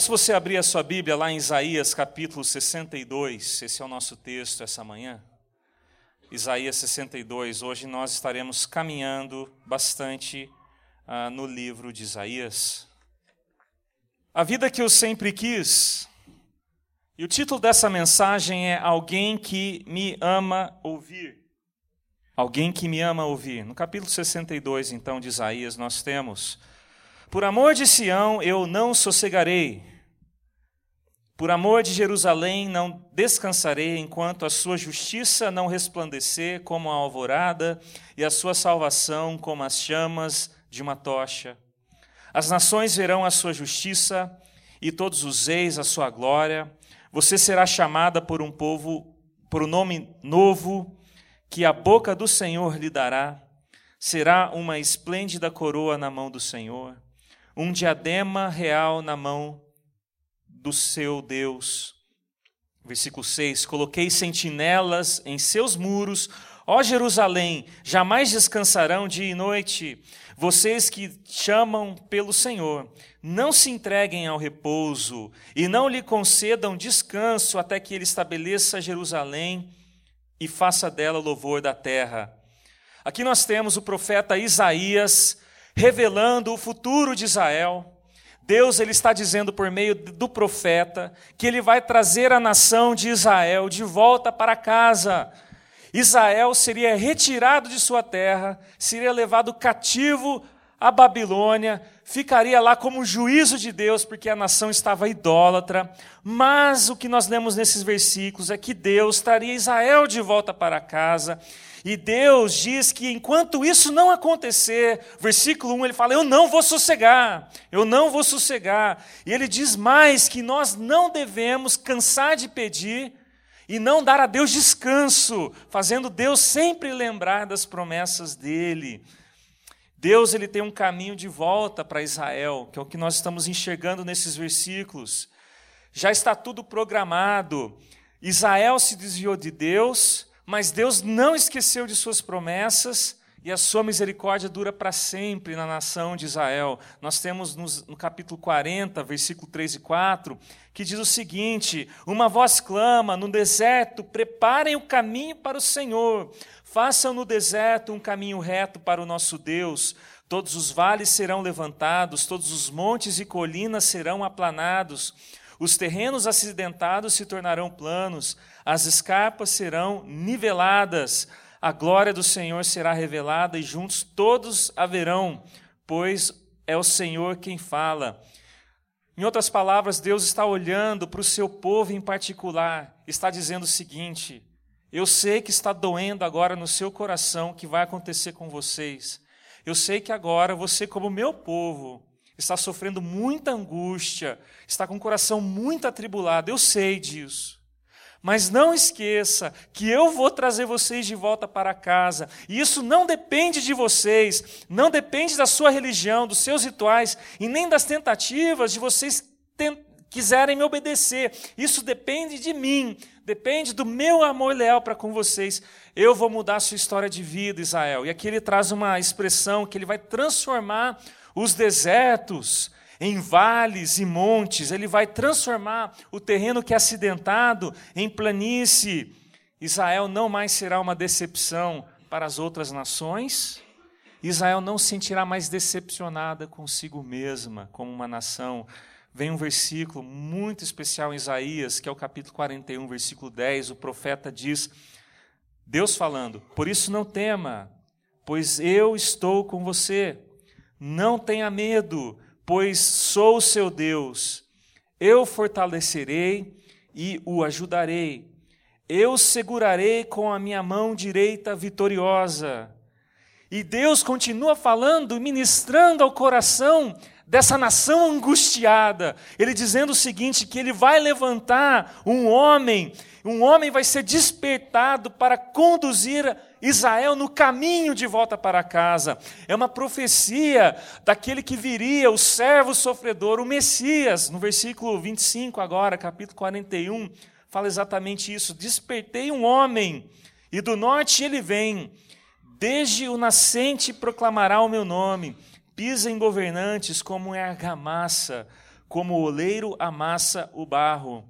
peço você abrir a sua Bíblia lá em Isaías capítulo 62, esse é o nosso texto essa manhã. Isaías 62, hoje nós estaremos caminhando bastante ah, no livro de Isaías. A vida que eu sempre quis, e o título dessa mensagem é Alguém que me ama ouvir. Alguém que me ama ouvir. No capítulo 62, então, de Isaías, nós temos: Por amor de Sião eu não sossegarei por amor de Jerusalém não descansarei enquanto a sua justiça não resplandecer como a alvorada e a sua salvação como as chamas de uma tocha. As nações verão a sua justiça e todos os reis a sua glória. Você será chamada por um povo, por um nome novo que a boca do Senhor lhe dará. Será uma esplêndida coroa na mão do Senhor, um diadema real na mão do seu Deus. Versículo 6: Coloquei sentinelas em seus muros, ó Jerusalém, jamais descansarão dia e noite. Vocês que chamam pelo Senhor, não se entreguem ao repouso e não lhe concedam descanso até que ele estabeleça Jerusalém e faça dela louvor da terra. Aqui nós temos o profeta Isaías revelando o futuro de Israel. Deus ele está dizendo por meio do profeta que ele vai trazer a nação de Israel de volta para casa. Israel seria retirado de sua terra, seria levado cativo à Babilônia, ficaria lá como juízo de Deus, porque a nação estava idólatra. Mas o que nós lemos nesses versículos é que Deus traria Israel de volta para casa e Deus diz que enquanto isso não acontecer, versículo 1, ele fala: Eu não vou sossegar, eu não vou sossegar. E ele diz mais que nós não devemos cansar de pedir e não dar a Deus descanso, fazendo Deus sempre lembrar das promessas dele. Deus ele tem um caminho de volta para Israel, que é o que nós estamos enxergando nesses versículos. Já está tudo programado. Israel se desviou de Deus, mas Deus não esqueceu de suas promessas e a sua misericórdia dura para sempre na nação de Israel. Nós temos no, capítulo 40, versículo 3 e 4, que diz o seguinte: Uma voz clama no deserto, preparem o caminho para o Senhor, façam no deserto um caminho reto para o nosso Deus. Todos os vales serão levantados, todos os montes e colinas serão aplanados. Os terrenos acidentados se tornarão planos, as escarpas serão niveladas, a glória do Senhor será revelada e juntos todos haverão, pois é o Senhor quem fala. Em outras palavras, Deus está olhando para o seu povo em particular, está dizendo o seguinte: eu sei que está doendo agora no seu coração o que vai acontecer com vocês. Eu sei que agora você, como meu povo, está sofrendo muita angústia, está com o coração muito atribulado, eu sei disso. Mas não esqueça que eu vou trazer vocês de volta para casa. E isso não depende de vocês, não depende da sua religião, dos seus rituais e nem das tentativas de vocês quiserem me obedecer. Isso depende de mim, depende do meu amor leal para com vocês. Eu vou mudar a sua história de vida, Israel. E aqui ele traz uma expressão que ele vai transformar os desertos em vales e montes, ele vai transformar o terreno que é acidentado em planície. Israel não mais será uma decepção para as outras nações. Israel não se sentirá mais decepcionada consigo mesma como uma nação. Vem um versículo muito especial em Isaías, que é o capítulo 41, versículo 10. O profeta diz: Deus falando, por isso não tema, pois eu estou com você. Não tenha medo, pois sou seu Deus. Eu fortalecerei e o ajudarei. Eu segurarei com a minha mão direita vitoriosa. E Deus continua falando, ministrando ao coração dessa nação angustiada. Ele dizendo o seguinte: que ele vai levantar um homem, um homem vai ser despertado para conduzir Israel no caminho de volta para casa. É uma profecia daquele que viria, o servo sofredor, o Messias. No versículo 25, agora, capítulo 41, fala exatamente isso: Despertei um homem, e do norte ele vem, desde o nascente proclamará o meu nome pisa em governantes como em argamassa, como o oleiro amassa o barro.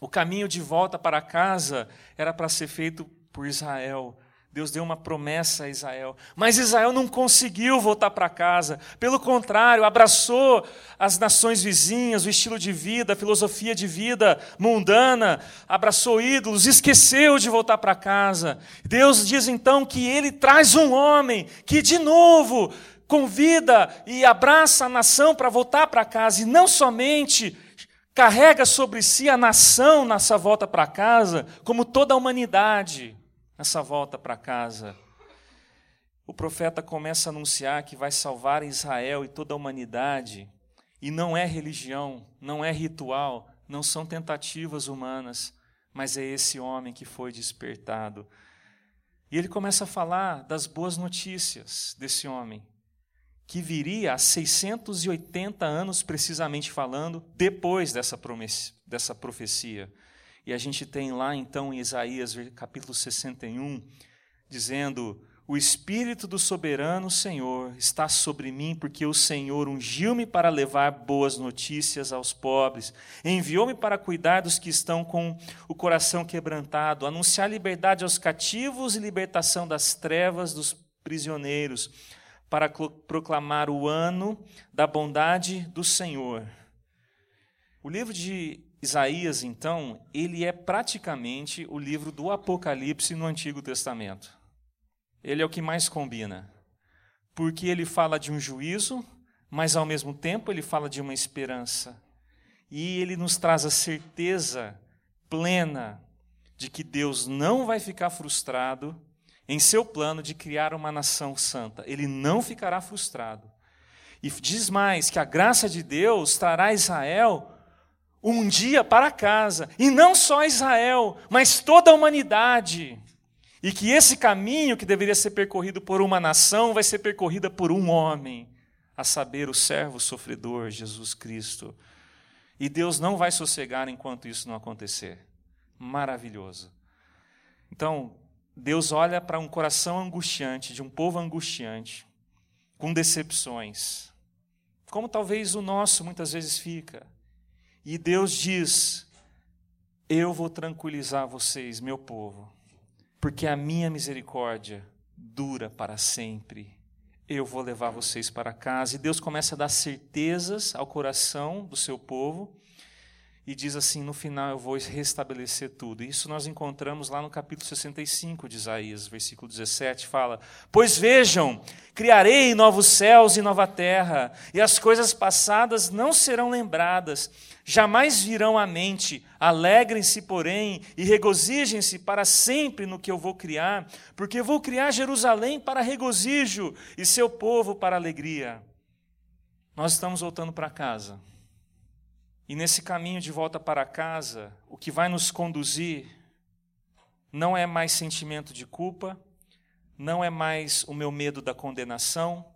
O caminho de volta para casa era para ser feito por Israel. Deus deu uma promessa a Israel. Mas Israel não conseguiu voltar para casa. Pelo contrário, abraçou as nações vizinhas, o estilo de vida, a filosofia de vida mundana, abraçou ídolos, esqueceu de voltar para casa. Deus diz então que ele traz um homem que, de novo, convida e abraça a nação para voltar para casa. E não somente carrega sobre si a nação nessa volta para casa, como toda a humanidade nessa volta para casa, o profeta começa a anunciar que vai salvar Israel e toda a humanidade. E não é religião, não é ritual, não são tentativas humanas, mas é esse homem que foi despertado. E ele começa a falar das boas notícias desse homem, que viria há 680 anos, precisamente falando, depois dessa, dessa profecia. E a gente tem lá então em Isaías capítulo 61, dizendo: O Espírito do soberano Senhor está sobre mim, porque o Senhor ungiu-me para levar boas notícias aos pobres, enviou-me para cuidar dos que estão com o coração quebrantado, anunciar liberdade aos cativos e libertação das trevas dos prisioneiros, para proclamar o ano da bondade do Senhor. O livro de Isaías, então, ele é praticamente o livro do Apocalipse no Antigo Testamento. Ele é o que mais combina, porque ele fala de um juízo, mas ao mesmo tempo ele fala de uma esperança. E ele nos traz a certeza plena de que Deus não vai ficar frustrado em seu plano de criar uma nação santa. Ele não ficará frustrado. E diz mais que a graça de Deus trará Israel um dia para casa, e não só Israel, mas toda a humanidade. E que esse caminho que deveria ser percorrido por uma nação vai ser percorrida por um homem, a saber, o servo sofredor, Jesus Cristo. E Deus não vai sossegar enquanto isso não acontecer. Maravilhoso. Então, Deus olha para um coração angustiante, de um povo angustiante, com decepções, como talvez o nosso muitas vezes fica. E Deus diz: Eu vou tranquilizar vocês, meu povo, porque a minha misericórdia dura para sempre. Eu vou levar vocês para casa. E Deus começa a dar certezas ao coração do seu povo e diz assim: no final eu vou restabelecer tudo. Isso nós encontramos lá no capítulo 65 de Isaías, versículo 17, fala: Pois vejam, criarei novos céus e nova terra, e as coisas passadas não serão lembradas, jamais virão à mente. Alegrem-se, porém, e regozijem-se para sempre no que eu vou criar, porque vou criar Jerusalém para regozijo e seu povo para alegria. Nós estamos voltando para casa. E nesse caminho de volta para casa, o que vai nos conduzir não é mais sentimento de culpa, não é mais o meu medo da condenação,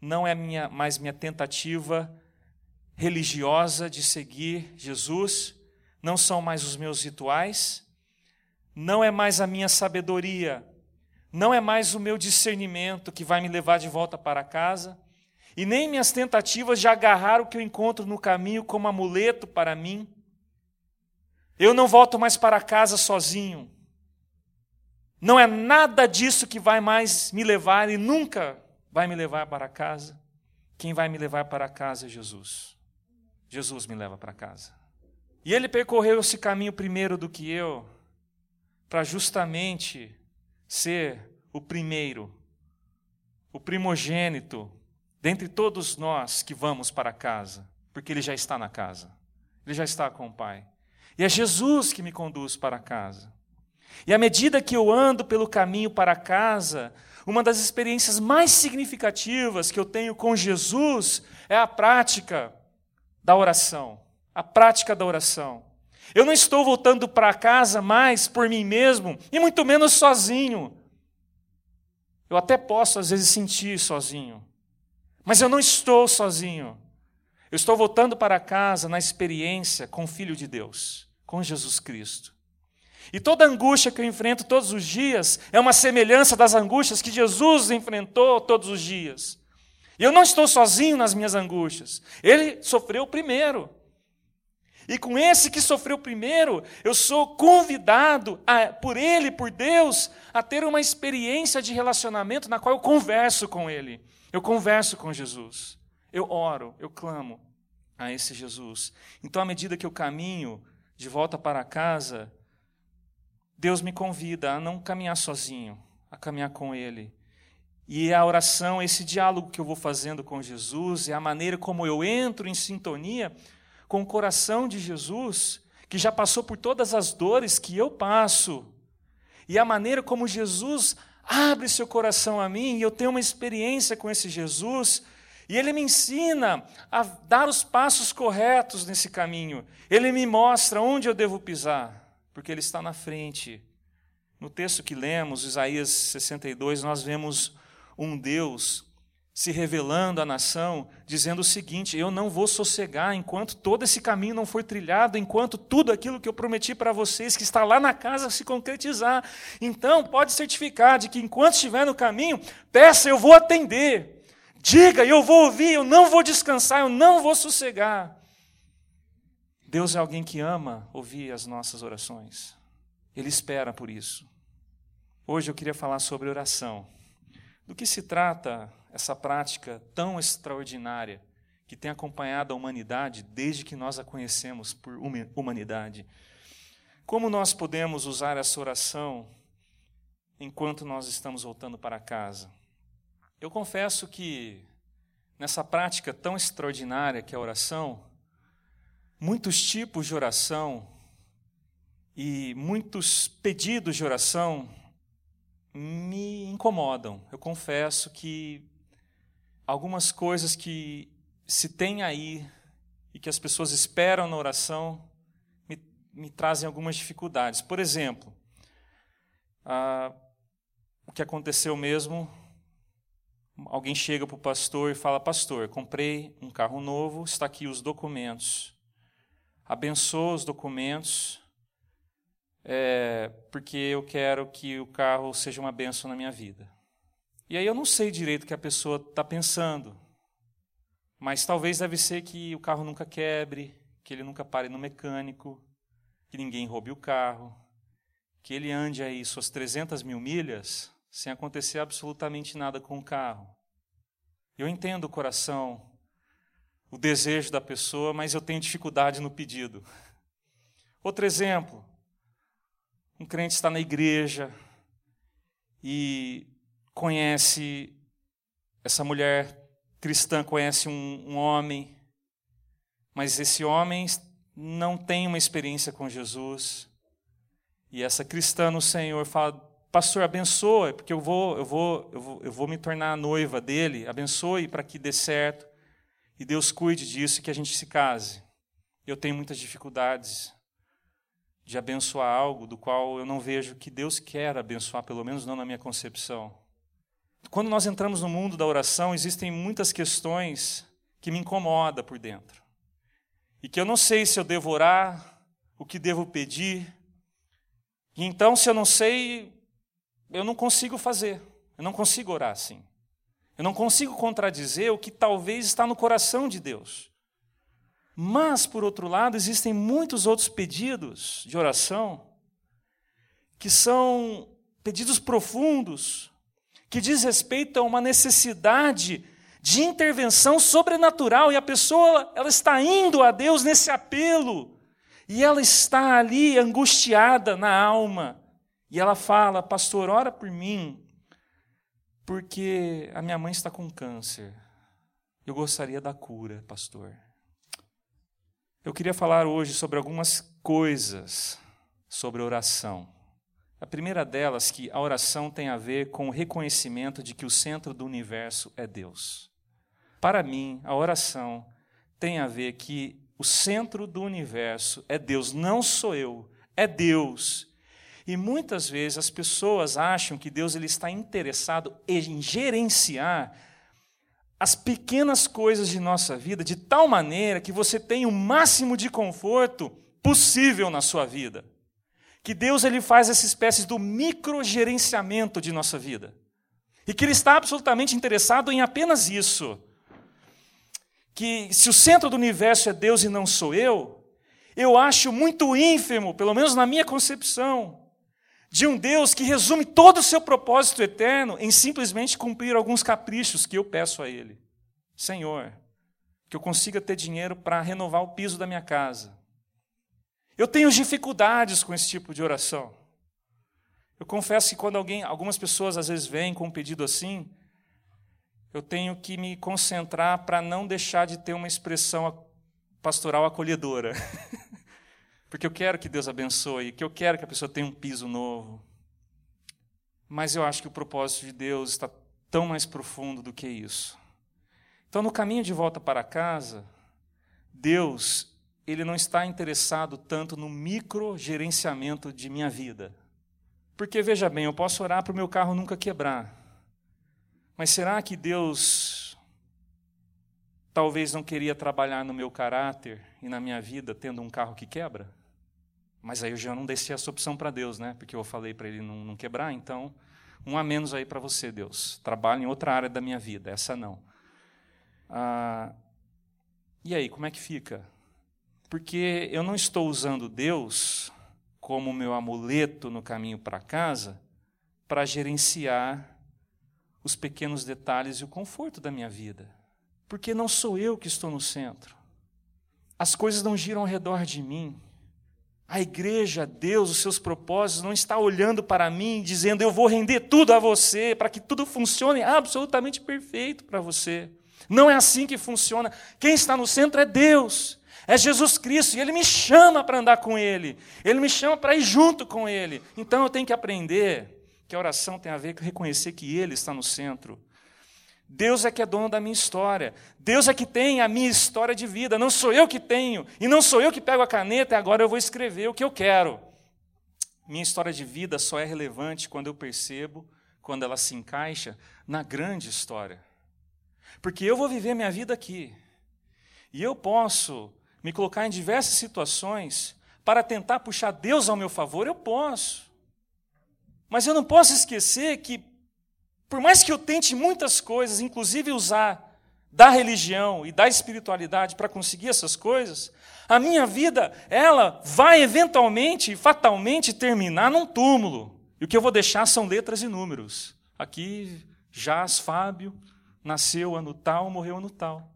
não é minha, mais minha tentativa religiosa de seguir Jesus, não são mais os meus rituais, não é mais a minha sabedoria, não é mais o meu discernimento que vai me levar de volta para casa, e nem minhas tentativas de agarrar o que eu encontro no caminho como amuleto para mim. Eu não volto mais para casa sozinho. Não é nada disso que vai mais me levar e nunca vai me levar para casa. Quem vai me levar para casa é Jesus. Jesus me leva para casa. E ele percorreu esse caminho primeiro do que eu, para justamente ser o primeiro, o primogênito, dentre todos nós que vamos para casa, porque Ele já está na casa, Ele já está com o Pai. E é Jesus que me conduz para casa. E à medida que eu ando pelo caminho para casa, uma das experiências mais significativas que eu tenho com Jesus é a prática da oração. A prática da oração. Eu não estou voltando para casa mais por mim mesmo, e muito menos sozinho. Eu até posso, às vezes, sentir sozinho. Mas eu não estou sozinho. Eu estou voltando para casa na experiência com o Filho de Deus, com Jesus Cristo. E toda angústia que eu enfrento todos os dias é uma semelhança das angústias que Jesus enfrentou todos os dias. E eu não estou sozinho nas minhas angústias. Ele sofreu primeiro. E com esse que sofreu primeiro, eu sou convidado a, por ele, por Deus, a ter uma experiência de relacionamento na qual eu converso com ele. Eu converso com Jesus. Eu oro, eu clamo a esse Jesus. Então, à medida que eu caminho de volta para casa, Deus me convida a não caminhar sozinho, a caminhar com Ele. E a oração, esse diálogo que eu vou fazendo com Jesus, é a maneira como eu entro em sintonia com o coração de Jesus, que já passou por todas as dores que eu passo, e a maneira como Jesus abre seu coração a mim, e eu tenho uma experiência com esse Jesus, e ele me ensina a dar os passos corretos nesse caminho. Ele me mostra onde eu devo pisar, porque ele está na frente. No texto que lemos, Isaías 62, nós vemos um Deus se revelando à nação, dizendo o seguinte: Eu não vou sossegar enquanto todo esse caminho não for trilhado, enquanto tudo aquilo que eu prometi para vocês, que está lá na casa, se concretizar. Então, pode certificar de que enquanto estiver no caminho, peça, eu vou atender. Diga, eu vou ouvir, eu não vou descansar, eu não vou sossegar. Deus é alguém que ama ouvir as nossas orações. Ele espera por isso. Hoje eu queria falar sobre oração. Do que se trata essa prática tão extraordinária que tem acompanhado a humanidade desde que nós a conhecemos por humanidade? Como nós podemos usar essa oração enquanto nós estamos voltando para casa? Eu confesso que nessa prática tão extraordinária que é a oração, muitos tipos de oração e muitos pedidos de oração me incomodam. Eu confesso que algumas coisas que se tem aí e que as pessoas esperam na oração me, me trazem algumas dificuldades. Por exemplo, ah, o que aconteceu mesmo, alguém chega para o pastor e fala, pastor, comprei um carro novo, está aqui os documentos. Abençoa os documentos, é, porque eu quero que o carro seja uma benção na minha vida. E aí eu não sei direito o que a pessoa está pensando, mas talvez deve ser que o carro nunca quebre, que ele nunca pare no mecânico, que ninguém roube o carro, que ele ande aí suas 300 mil milhas sem acontecer absolutamente nada com o carro. Eu entendo o coração, o desejo da pessoa, mas eu tenho dificuldade no pedido. Outro exemplo, um crente está na igreja e conhece, essa mulher cristã conhece um, um homem, mas esse homem não tem uma experiência com Jesus. E essa cristã no Senhor fala: Pastor, abençoe, porque eu vou, eu vou, eu vou, eu vou me tornar a noiva dele. Abençoe para que dê certo e Deus cuide disso e que a gente se case. Eu tenho muitas dificuldades de abençoar algo do qual eu não vejo que Deus quer abençoar, pelo menos não na minha concepção. Quando nós entramos no mundo da oração, existem muitas questões que me incomodam por dentro. E que eu não sei se eu devo orar, o que devo pedir. E então, se eu não sei, eu não consigo fazer. Eu não consigo orar assim. Eu não consigo contradizer o que talvez está no coração de Deus. Mas, por outro lado, existem muitos outros pedidos de oração que são pedidos profundos, que diz respeito a uma necessidade de intervenção sobrenatural e a pessoa ela está indo a Deus nesse apelo e ela está ali angustiada na alma e ela fala: "Pastor, ora por mim, porque a minha mãe está com câncer. Eu gostaria da cura, pastor." Eu queria falar hoje sobre algumas coisas sobre oração. A primeira delas que a oração tem a ver com o reconhecimento de que o centro do universo é Deus. Para mim, a oração tem a ver que o centro do universo é Deus, não sou eu, é Deus. E muitas vezes as pessoas acham que Deus ele está interessado em gerenciar as pequenas coisas de nossa vida de tal maneira que você tenha o máximo de conforto possível na sua vida. Que Deus ele faz essa espécie do microgerenciamento de nossa vida. E que ele está absolutamente interessado em apenas isso. Que se o centro do universo é Deus e não sou eu, eu acho muito ínfimo, pelo menos na minha concepção, de um Deus que resume todo o seu propósito eterno em simplesmente cumprir alguns caprichos que eu peço a Ele. Senhor, que eu consiga ter dinheiro para renovar o piso da minha casa. Eu tenho dificuldades com esse tipo de oração. Eu confesso que quando alguém, algumas pessoas às vezes vêm com um pedido assim, eu tenho que me concentrar para não deixar de ter uma expressão pastoral acolhedora. Porque eu quero que Deus abençoe, que eu quero que a pessoa tenha um piso novo. Mas eu acho que o propósito de Deus está tão mais profundo do que isso. Então, no caminho de volta para casa, Deus, ele não está interessado tanto no microgerenciamento de minha vida. Porque, veja bem, eu posso orar para o meu carro nunca quebrar. Mas será que Deus talvez não queria trabalhar no meu caráter e na minha vida tendo um carro que quebra? Mas aí eu já não desci essa opção para Deus, né? Porque eu falei para ele não, não, quebrar, então um a menos aí para você, Deus. Trabalho em outra área da minha vida, essa não. Ah, e aí, como é que fica? Porque eu não estou usando Deus como meu amuleto no caminho para casa para gerenciar os pequenos detalhes e o conforto da minha vida. Porque não sou eu que estou no centro. As coisas não giram ao redor de mim. A igreja, Deus, os seus propósitos, não está olhando para mim dizendo eu vou render tudo a você, para que tudo funcione absolutamente perfeito para você. Não é assim que funciona. Quem está no centro é Deus, é Jesus Cristo, e Ele me chama para andar com Ele, Ele me chama para ir junto com Ele. Então eu tenho que aprender que a oração tem a ver com reconhecer que Ele está no centro. Deus é que é dono da minha história. Deus é que tem a minha história de vida. Não sou eu que tenho. E não sou eu que pego a caneta e agora eu vou escrever o que eu quero. Minha história de vida só é relevante quando eu percebo, quando ela se encaixa na grande história. Porque eu vou viver minha vida aqui. E eu posso me colocar em diversas situações para tentar puxar Deus ao meu favor, eu posso. Mas eu não posso esquecer que, por mais que eu tente muitas coisas, inclusive usar da religião e da espiritualidade para conseguir essas coisas, a minha vida, ela vai eventualmente e fatalmente terminar num túmulo. E o que eu vou deixar são letras e números. Aqui, Jaz Fábio, nasceu ano tal, morreu ano tal.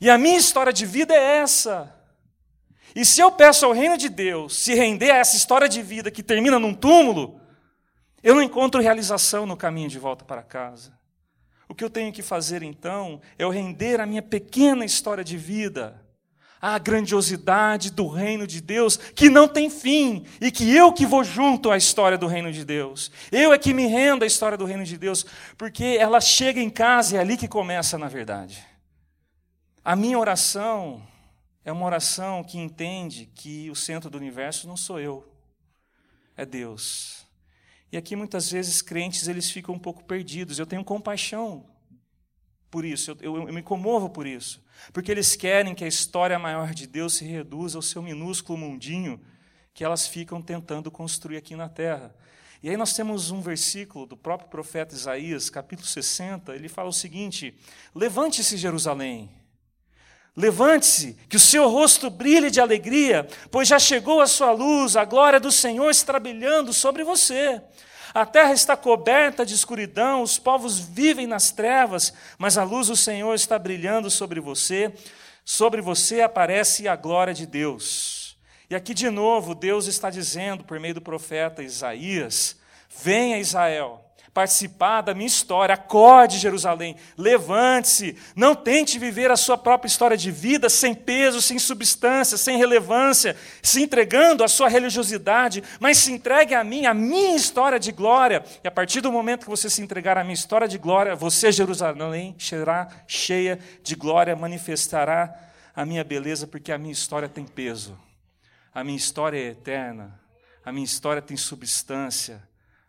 E a minha história de vida é essa. E se eu peço ao reino de Deus se render a essa história de vida que termina num túmulo, eu não encontro realização no caminho de volta para casa. O que eu tenho que fazer então é eu render a minha pequena história de vida a grandiosidade do reino de Deus que não tem fim e que eu que vou junto à história do reino de Deus. Eu é que me rendo à história do reino de Deus, porque ela chega em casa e é ali que começa na verdade. A minha oração é uma oração que entende que o centro do universo não sou eu, é Deus. E aqui muitas vezes crentes eles ficam um pouco perdidos. Eu tenho compaixão por isso, eu, eu, eu, me comovo por isso, porque eles querem que a história maior de Deus se reduza ao seu minúsculo mundinho que elas ficam tentando construir aqui na terra. E aí nós temos um versículo do próprio profeta Isaías, capítulo 60, ele fala o seguinte: Levante-se, Jerusalém. Levante-se, que o seu rosto brilhe de alegria, pois já chegou a sua luz, a glória do Senhor está brilhando sobre você. A terra está coberta de escuridão, os povos vivem nas trevas, mas a luz do Senhor está brilhando sobre você. Sobre você aparece a glória de Deus. E aqui de novo, Deus está dizendo, por meio do profeta Isaías: Venha, Israel, participar da minha história. Acorde, Jerusalém, levante-se. Não tente viver a sua própria história de vida sem peso, sem substância, sem relevância, se entregando à sua religiosidade, mas se entregue a mim, a minha história de glória. E a partir do momento que você se entregar à minha história de glória, você, Jerusalém, será cheia de glória, manifestará a minha beleza, porque a minha história tem peso. A minha história é eterna. A minha história tem substância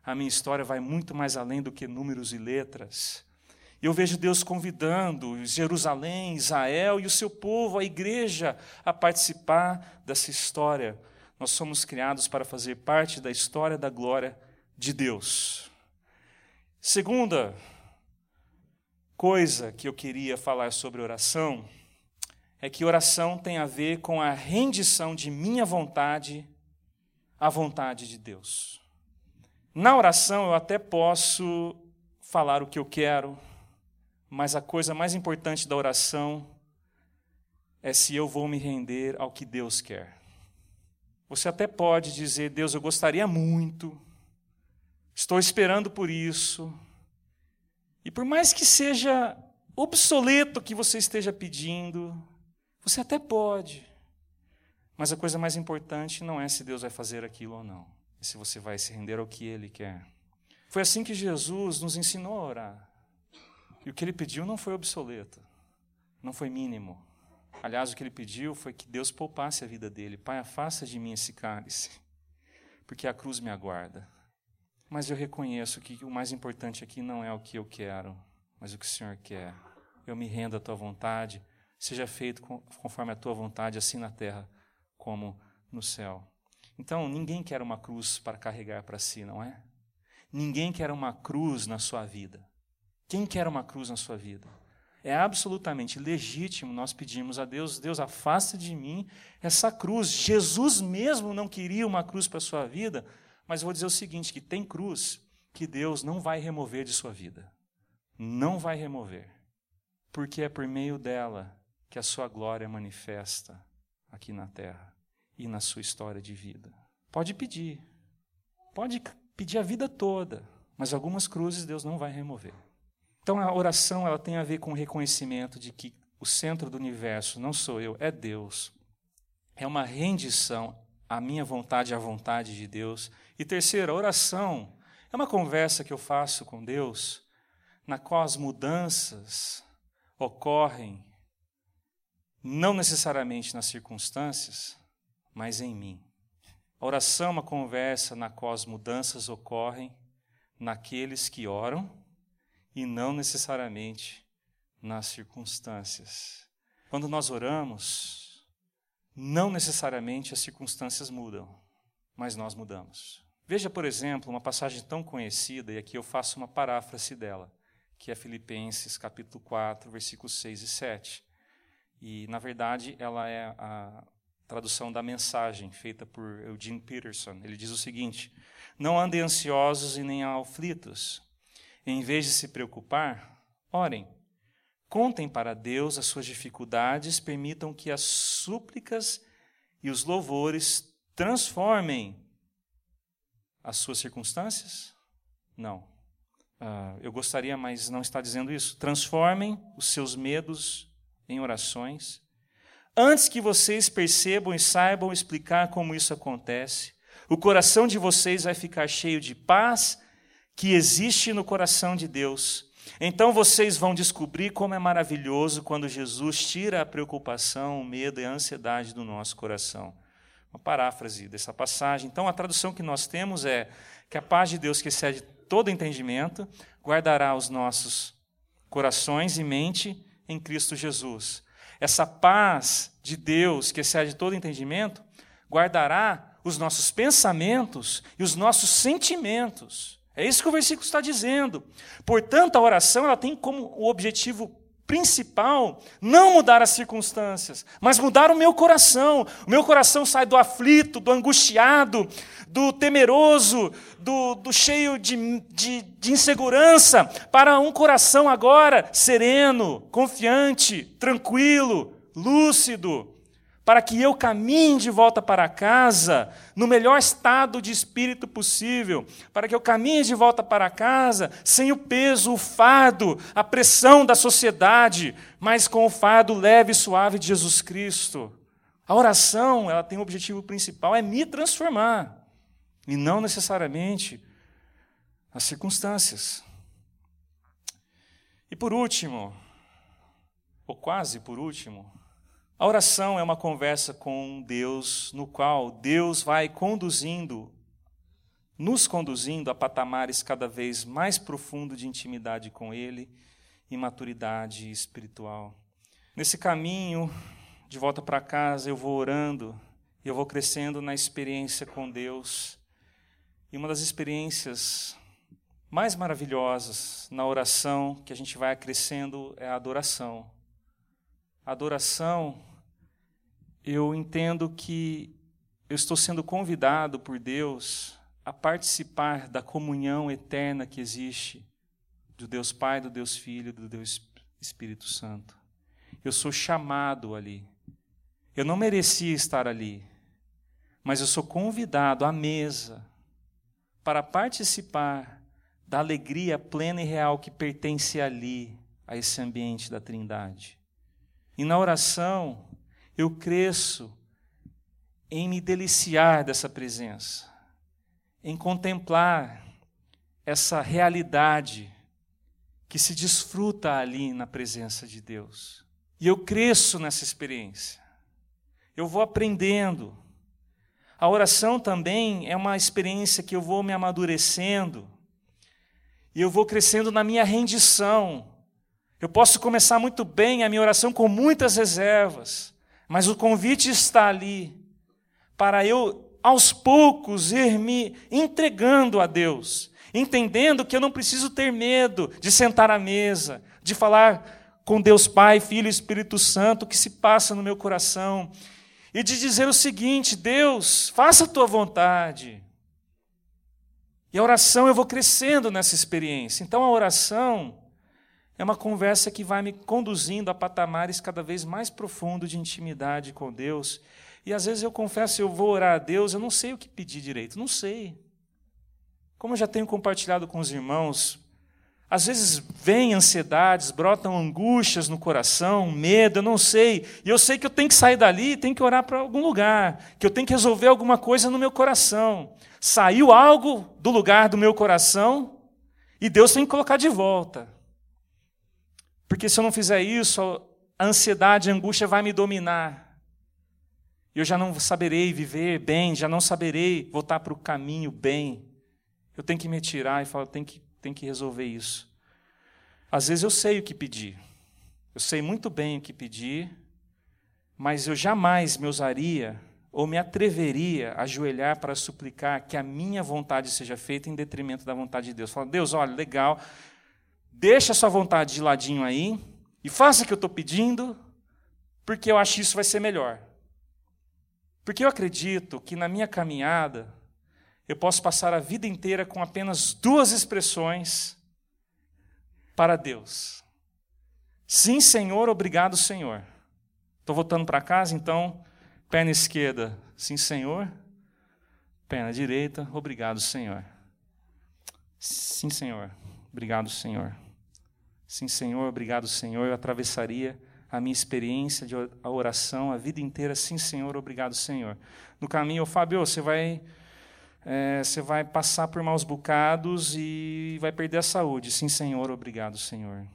a minha história vai muito mais além do que números e letras. Eu vejo Deus convidando Jerusalém, Israel e o seu povo, a igreja, a participar dessa história. Nós somos criados para fazer parte da história da glória de Deus. Segunda coisa que eu queria falar sobre oração é que oração tem a ver com a rendição de minha vontade à vontade de Deus. Na oração eu até posso falar o que eu quero, mas a coisa mais importante da oração é se eu vou me render ao que Deus quer. Você até pode dizer, Deus, eu gostaria muito, estou esperando por isso, e por mais que seja obsoleto o que você esteja pedindo, você até pode. Mas a coisa mais importante não é se Deus vai fazer aquilo ou não, é se você vai se render ao que Ele quer. Foi assim que Jesus nos ensinou a orar. E o que ele pediu não foi obsoleto, não foi mínimo. Aliás, o que ele pediu foi que Deus poupasse a vida dele. Pai, afasta de mim esse cálice, porque a cruz me aguarda. Mas eu reconheço que o mais importante aqui não é o que eu quero, mas o que o Senhor quer. Eu me rendo à tua vontade, seja feito conforme a tua vontade, assim na terra como no céu. Então, ninguém quer uma cruz para carregar para si, não é? Ninguém quer uma cruz na sua vida. Quem quer uma cruz na sua vida? É absolutamente legítimo nós pedirmos a Deus: Deus, afasta de mim essa cruz. Jesus mesmo não queria uma cruz para a sua vida, mas vou dizer o seguinte: que tem cruz que Deus não vai remover de sua vida. Não vai remover. Porque é por meio dela que a sua glória manifesta aqui na terra e na sua história de vida. Pode pedir. Pode pedir a vida toda, mas algumas cruzes Deus não vai remover. Então a oração ela tem a ver com o reconhecimento de que o centro do universo não sou eu, é Deus. É uma rendição à minha vontade à vontade de Deus e terceiro, a oração é uma conversa que eu faço com Deus, na qual as mudanças ocorrem não necessariamente nas circunstâncias, mas em mim. A oração é uma conversa na qual as mudanças ocorrem naqueles que oram e não necessariamente nas circunstâncias. Quando nós oramos, não necessariamente as circunstâncias mudam, mas nós mudamos. Veja, por exemplo, uma passagem tão conhecida, e aqui eu faço uma paráfrase dela, que é Filipenses capítulo 4, versículos 6 e 7. E, na verdade, ela é a tradução da mensagem feita por Eugene Peterson. Ele diz o seguinte: Não andem ansiosos e nem aflitos. Em vez de se preocupar, orem. Contem para Deus as suas dificuldades, permitam que as súplicas e os louvores transformem as suas circunstâncias? Não. Uh, eu gostaria, mas não está dizendo isso. Transformem os seus medos em orações. Antes que vocês percebam e saibam explicar como isso acontece, o coração de vocês vai ficar cheio de paz que existe no coração de Deus. Então vocês vão descobrir como é maravilhoso quando Jesus tira a preocupação, o medo e a ansiedade do nosso coração uma paráfrase dessa passagem. Então, a tradução que nós temos é que a paz de Deus, que excede todo entendimento, guardará os nossos corações e mente em Cristo Jesus. Essa paz de Deus, que excede todo entendimento, guardará os nossos pensamentos e os nossos sentimentos. É isso que o versículo está dizendo. Portanto, a oração ela tem como objetivo principal não mudar as circunstâncias, mas mudar o meu coração. O meu coração sai do aflito, do angustiado, do temeroso, do, do cheio de, de, de insegurança, para um coração agora sereno, confiante, tranquilo, lúcido para que eu caminhe de volta para casa no melhor estado de espírito possível, para que eu caminhe de volta para casa sem o peso, o fardo, a pressão da sociedade, mas com o fardo leve e suave de Jesus Cristo. A oração, ela tem o objetivo principal é me transformar e não necessariamente as circunstâncias. E por último, ou quase por último, a oração é uma conversa com Deus, no qual Deus vai conduzindo, nos conduzindo a patamares cada vez mais profundos de intimidade com Ele e maturidade espiritual. Nesse caminho, de volta para casa, eu vou orando, eu vou crescendo na experiência com Deus. E uma das experiências mais maravilhosas na oração que a gente vai crescendo é a adoração. A adoração, eu entendo que eu estou sendo convidado por Deus a participar da comunhão eterna que existe do Deus Pai, do Deus Filho, do Deus Espírito Santo. Eu sou chamado ali. Eu não merecia estar ali, mas eu sou convidado à mesa para participar da alegria plena e real que pertence ali, a esse ambiente da Trindade. E na oração, eu cresço em me deliciar dessa presença, em contemplar essa realidade que se desfruta ali na presença de Deus. E eu cresço nessa experiência. Eu vou aprendendo. A oração também é uma experiência que eu vou me amadurecendo. E eu vou crescendo na minha rendição. Eu posso começar muito bem a minha oração com muitas reservas, mas o convite está ali para eu, aos poucos, ir me entregando a Deus, entendendo que eu não preciso ter medo de sentar à mesa, de falar com Deus Pai, Filho e Espírito Santo, o que se passa no meu coração, e de dizer o seguinte: Deus, faça a tua vontade. E a oração, eu vou crescendo nessa experiência. Então a oração é uma conversa que vai me conduzindo a patamares cada vez mais profundos de intimidade com Deus. E às vezes eu confesso, eu vou orar a Deus, eu não sei o que pedir direito, não sei. Como eu já tenho compartilhado com os irmãos, às vezes vêm ansiedades, brotam angústias no coração, medo, eu não sei. E eu sei que eu tenho que sair dali, tenho que orar para algum lugar, que eu tenho que resolver alguma coisa no meu coração. Saiu algo do lugar do meu coração e Deus tem que colocar de volta. Porque se eu não fizer isso, a ansiedade, a angústia vai me dominar. Eu já não saberei viver bem, já não saberei voltar para o caminho bem. Eu tenho que me tirar e falar, tenho que, tenho que resolver isso. Às vezes eu sei o que pedir. Eu sei muito bem o que pedir, mas eu jamais me ousaria ou me atreveria a ajoelhar para suplicar que a minha vontade seja feita em detrimento da vontade de Deus. Fala, Deus, olha, legal, deixa a sua vontade de ladinho aí e faça o que eu estou pedindo, porque eu acho que isso vai ser melhor. Porque eu acredito que na minha caminhada eu posso passar a vida inteira com apenas duas expressões para Deus. Sim, Senhor, obrigado, Senhor. Estou voltando para casa, então, perna esquerda, sim, Senhor. Perna direita, obrigado, Senhor. Sim, Senhor, obrigado, Senhor. Sim, Senhor, obrigado, Senhor. Eu atravessaria a minha experiência de oração a vida inteira. Sim, Senhor, obrigado, Senhor. No caminho, Fábio, você vai, é, você vai passar por maus bocados e vai perder a saúde. Sim, Senhor, obrigado, Senhor.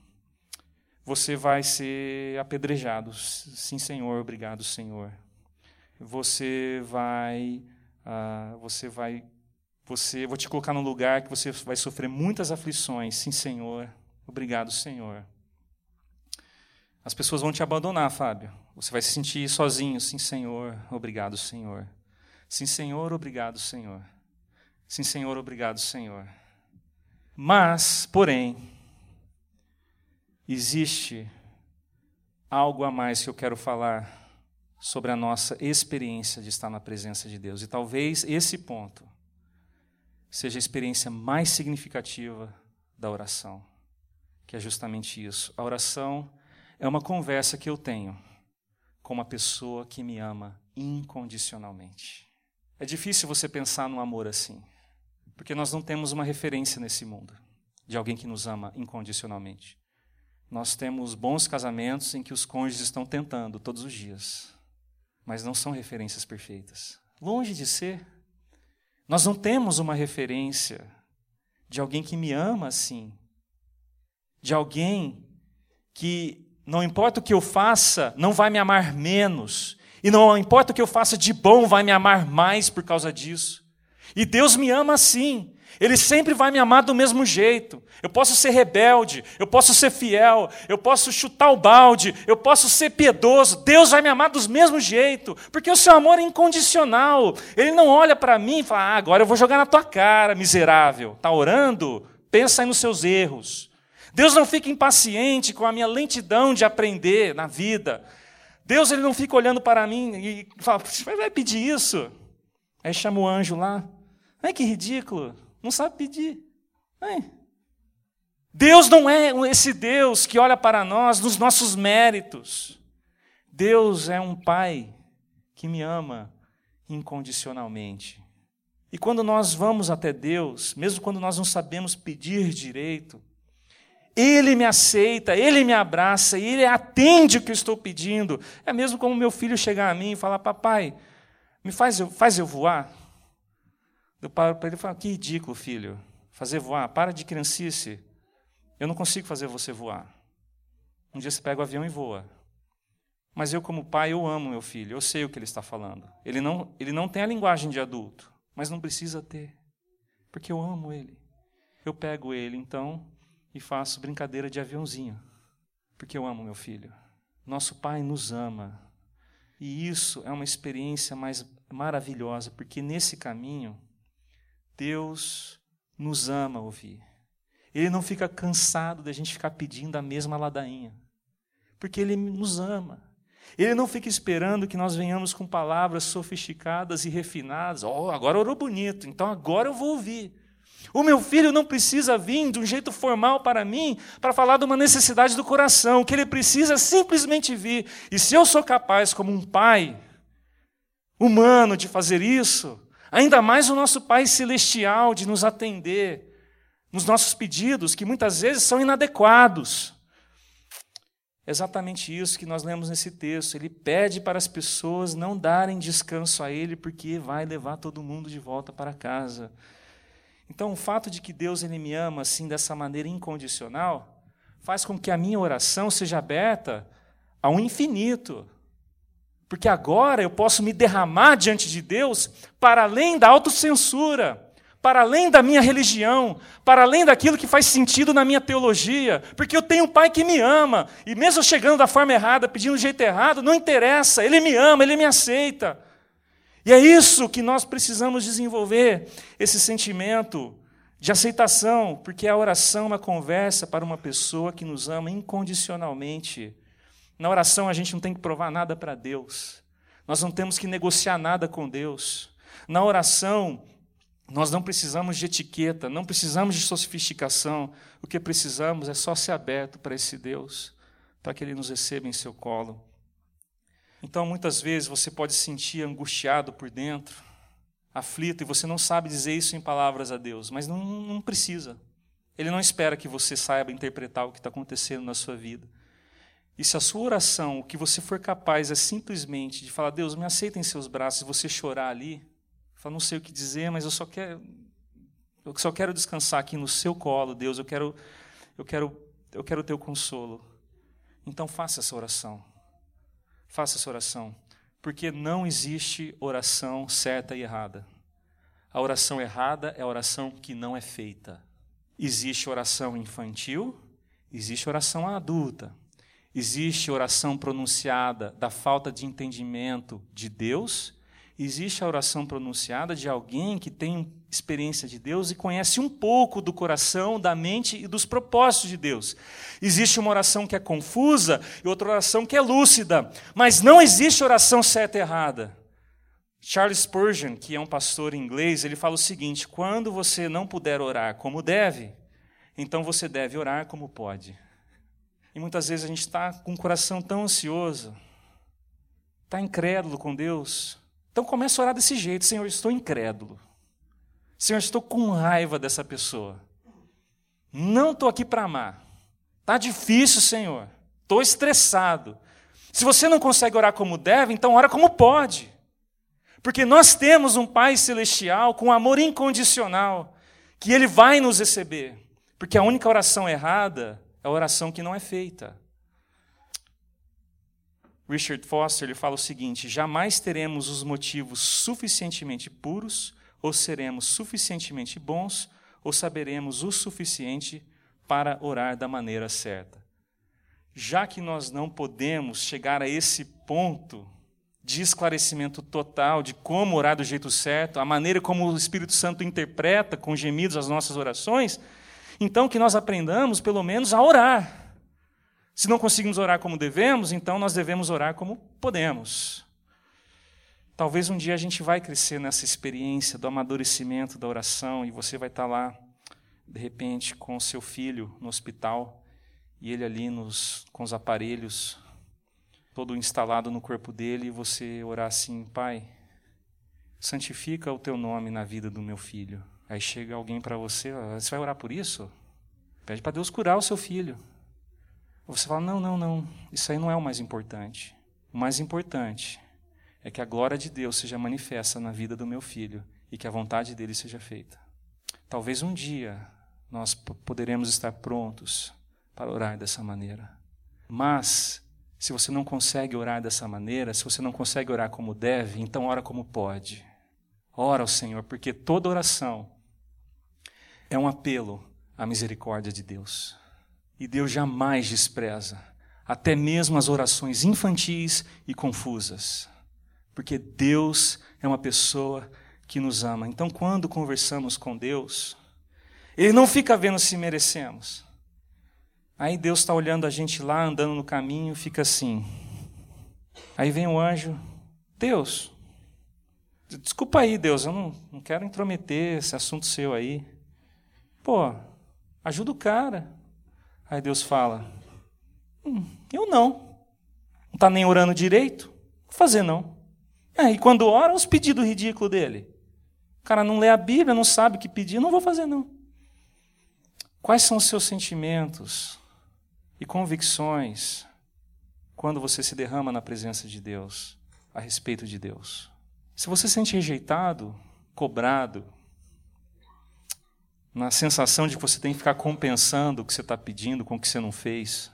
Você vai ser apedrejado. Sim, Senhor, obrigado, Senhor. Você vai, ah, você vai, você, vou te colocar num lugar que você vai sofrer muitas aflições. Sim, Senhor. Obrigado, Senhor. As pessoas vão te abandonar, Fábio. Você vai se sentir sozinho. Sim, Senhor. Obrigado, Senhor. Sim, Senhor. Obrigado, Senhor. Sim, Senhor. Obrigado, Senhor. Mas, porém, existe algo a mais que eu quero falar sobre a nossa experiência de estar na presença de Deus. E talvez esse ponto seja a experiência mais significativa da oração que é justamente isso. A oração é uma conversa que eu tenho com uma pessoa que me ama incondicionalmente. É difícil você pensar num amor assim, porque nós não temos uma referência nesse mundo de alguém que nos ama incondicionalmente. Nós temos bons casamentos em que os cônjuges estão tentando todos os dias, mas não são referências perfeitas. Longe de ser. Nós não temos uma referência de alguém que me ama assim, de alguém que não importa o que eu faça, não vai me amar menos, e não importa o que eu faça de bom, vai me amar mais por causa disso. E Deus me ama assim. Ele sempre vai me amar do mesmo jeito. Eu posso ser rebelde, eu posso ser fiel, eu posso chutar o balde, eu posso ser piedoso. Deus vai me amar do mesmo jeito, porque o seu amor é incondicional. Ele não olha para mim e fala: ah, agora eu vou jogar na tua cara, miserável. Está orando? Pensa aí nos seus erros. Deus não fica impaciente com a minha lentidão de aprender na vida. Deus ele não fica olhando para mim e fala, você vai pedir isso? Aí chama o anjo lá. Ai, que ridículo. Não sabe pedir. Ai. Deus não é esse Deus que olha para nós nos nossos méritos. Deus é um Pai que me ama incondicionalmente. E quando nós vamos até Deus, mesmo quando nós não sabemos pedir direito, Ele me aceita, Ele me abraça, Ele atende o que eu estou pedindo. É mesmo como meu filho chegar a mim e falar: Papai, me faz eu, faz eu voar. Eu paro para ele e falo: Que ridículo, filho, fazer voar, para de criancice. Eu não consigo fazer você voar. Um dia você pega o avião e voa. Mas eu, como pai, eu amo meu filho, eu sei o que ele está falando. Ele não, ele não tem a linguagem de adulto, mas não precisa ter, porque eu amo ele. Eu pego ele, então, e faço brincadeira de aviãozinho, porque eu amo meu filho. Nosso pai nos ama. E isso é uma experiência mais maravilhosa, porque nesse caminho, Deus nos ama ouvir. Ele não fica cansado da gente ficar pedindo a mesma ladainha, porque Ele nos ama. Ele não fica esperando que nós venhamos com palavras sofisticadas e refinadas. Oh, agora orou bonito, então agora eu vou ouvir. O meu filho não precisa vir de um jeito formal para mim para falar de uma necessidade do coração. Que ele precisa simplesmente vir. E se eu sou capaz, como um pai humano, de fazer isso, ainda mais o nosso Pai celestial de nos atender nos nossos pedidos, que muitas vezes são inadequados. É exatamente isso que nós lemos nesse texto. Ele pede para as pessoas não darem descanso a ele, porque vai levar todo mundo de volta para casa. Então, o fato de que Deus ele me ama assim dessa maneira incondicional faz com que a minha oração seja aberta ao infinito. Porque agora eu posso me derramar diante de Deus para além da autocensura para além da minha religião, para além daquilo que faz sentido na minha teologia, porque eu tenho um pai que me ama, e mesmo chegando da forma errada, pedindo do jeito errado, não interessa, ele me ama, ele me aceita. E é isso que nós precisamos desenvolver, esse sentimento de aceitação, porque a oração é uma conversa para uma pessoa que nos ama incondicionalmente. Na oração a gente não tem que provar nada para Deus, nós não temos que negociar nada com Deus. Na oração, nós não precisamos de etiqueta, não precisamos de sofisticação. O que precisamos é só ser aberto para esse Deus, para que Ele nos receba em seu colo. Então, muitas vezes você pode se sentir angustiado por dentro, aflito, e você não sabe dizer isso em palavras a Deus, mas não, não precisa. Ele não espera que você saiba interpretar o que está acontecendo na sua vida. E se a sua oração, o que você for capaz é simplesmente de falar, Deus, me aceita em seus braços, e você chorar ali, Fala, não sei o que dizer, mas eu só quero, eu só quero descansar aqui no seu colo, Deus. Eu quero, eu quero, eu quero teu consolo. Então faça essa oração. Faça essa oração, porque não existe oração certa e errada. A oração errada é a oração que não é feita. Existe oração infantil, existe oração adulta. Existe oração pronunciada da falta de entendimento de Deus existe a oração pronunciada de alguém que tem experiência de Deus e conhece um pouco do coração, da mente e dos propósitos de Deus. Existe uma oração que é confusa e outra oração que é lúcida, mas não existe oração certa e errada. Charles Spurgeon, que é um pastor inglês, ele fala o seguinte: quando você não puder orar como deve, então você deve orar como pode. E muitas vezes a gente está com o coração tão ansioso, está incrédulo com Deus, então começa a orar desse jeito: Senhor, estou incrédulo. Senhor, estou com raiva dessa pessoa. Não estou aqui para amar. Está difícil, Senhor. Estou estressado. Se você não consegue orar como deve, então ora como pode. Porque nós temos um Pai celestial com amor incondicional, que Ele vai nos receber. Porque a única oração errada é a oração que não é feita. Richard Foster ele fala o seguinte: jamais teremos os motivos suficientemente puros, ou seremos suficientemente bons, ou saberemos o suficiente para orar da maneira certa. Já que nós não podemos chegar a esse ponto de esclarecimento total de como orar do jeito certo, a maneira como o Espírito Santo interpreta com gemidos as nossas orações, Então, que nós aprendamos, pelo menos, a orar. Se não conseguimos orar como devemos, então nós devemos orar como podemos. Talvez um dia a gente vai crescer nessa experiência do amadurecimento da oração e você vai estar lá, de repente, com o seu filho no hospital e ele ali nos, com os aparelhos, todo instalado no corpo dele, e você orar assim: Pai, santifica o teu nome na vida do meu filho. Aí chega alguém para você, você vai orar por isso? Pede para Deus curar o seu filho. Você fala: Não, não, não, isso aí não é o mais importante. O mais importante é que a glória de Deus seja manifesta na vida do meu filho e que a vontade dele seja feita. Talvez um dia nós poderemos estar prontos para orar dessa maneira. Mas, se você não consegue orar dessa maneira, se você não consegue orar como deve, então ora como pode. Ora ao Senhor, porque toda oração é um apelo à misericórdia de Deus. E Deus jamais despreza até mesmo as orações infantis e confusas. Porque Deus é uma pessoa que nos ama. Então, quando conversamos com Deus, Ele não fica vendo se merecemos. Aí Deus está olhando a gente lá, andando no caminho, fica assim. Aí vem o anjo, Deus, desculpa aí, Deus, eu não, não quero intrometer esse assunto seu aí. Pô, ajuda o cara. Aí Deus fala, hum, eu não. Não está nem orando direito? Vou fazer não. É, e quando ora, os pedidos ridículos dele. O cara não lê a Bíblia, não sabe o que pedir, não vou fazer não. Quais são os seus sentimentos e convicções quando você se derrama na presença de Deus, a respeito de Deus? Se você se sente rejeitado, cobrado, na sensação de que você tem que ficar compensando o que você está pedindo com o que você não fez,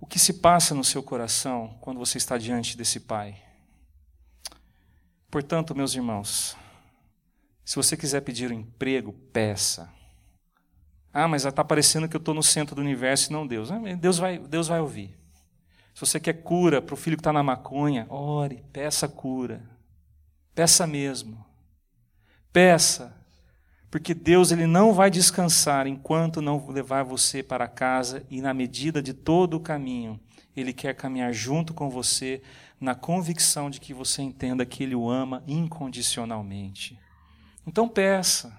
o que se passa no seu coração quando você está diante desse Pai? Portanto, meus irmãos, se você quiser pedir um emprego, peça. Ah, mas está parecendo que eu estou no centro do universo e não Deus. Ah, Deus vai, Deus vai ouvir. Se você quer cura para o filho que está na maconha, ore, peça cura. Peça mesmo. Peça. Porque Deus ele não vai descansar enquanto não levar você para casa e na medida de todo o caminho, ele quer caminhar junto com você na convicção de que você entenda que Ele o ama incondicionalmente. Então peça.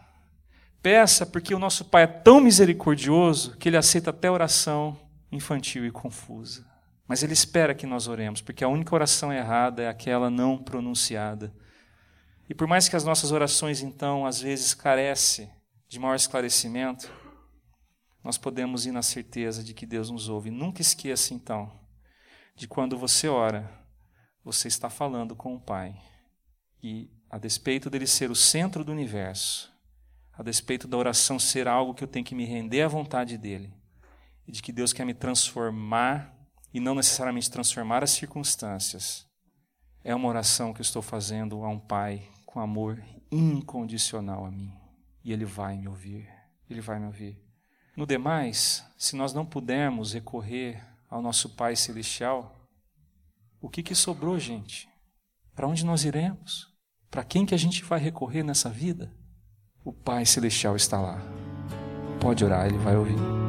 Peça, porque o nosso Pai é tão misericordioso que Ele aceita até oração infantil e confusa. Mas Ele espera que nós oremos, porque a única oração errada é aquela não pronunciada. E por mais que as nossas orações, então, às vezes carecem de maior esclarecimento, nós podemos ir na certeza de que Deus nos ouve. Nunca esqueça, então, de quando você ora, você está falando com o Pai. E a despeito dele ser o centro do universo, a despeito da oração ser algo que eu tenho que me render à vontade dele, e de que Deus quer me transformar e não necessariamente transformar as circunstâncias, é uma oração que eu estou fazendo a um Pai com amor incondicional a mim. E Ele vai me ouvir. Ele vai me ouvir. No demais, se nós não pudermos recorrer ao nosso Pai Celestial, o que, que sobrou, gente? Para onde nós iremos? Para quem que a gente vai recorrer nessa vida? O Pai Celestial está lá. Pode orar, Ele vai ouvir.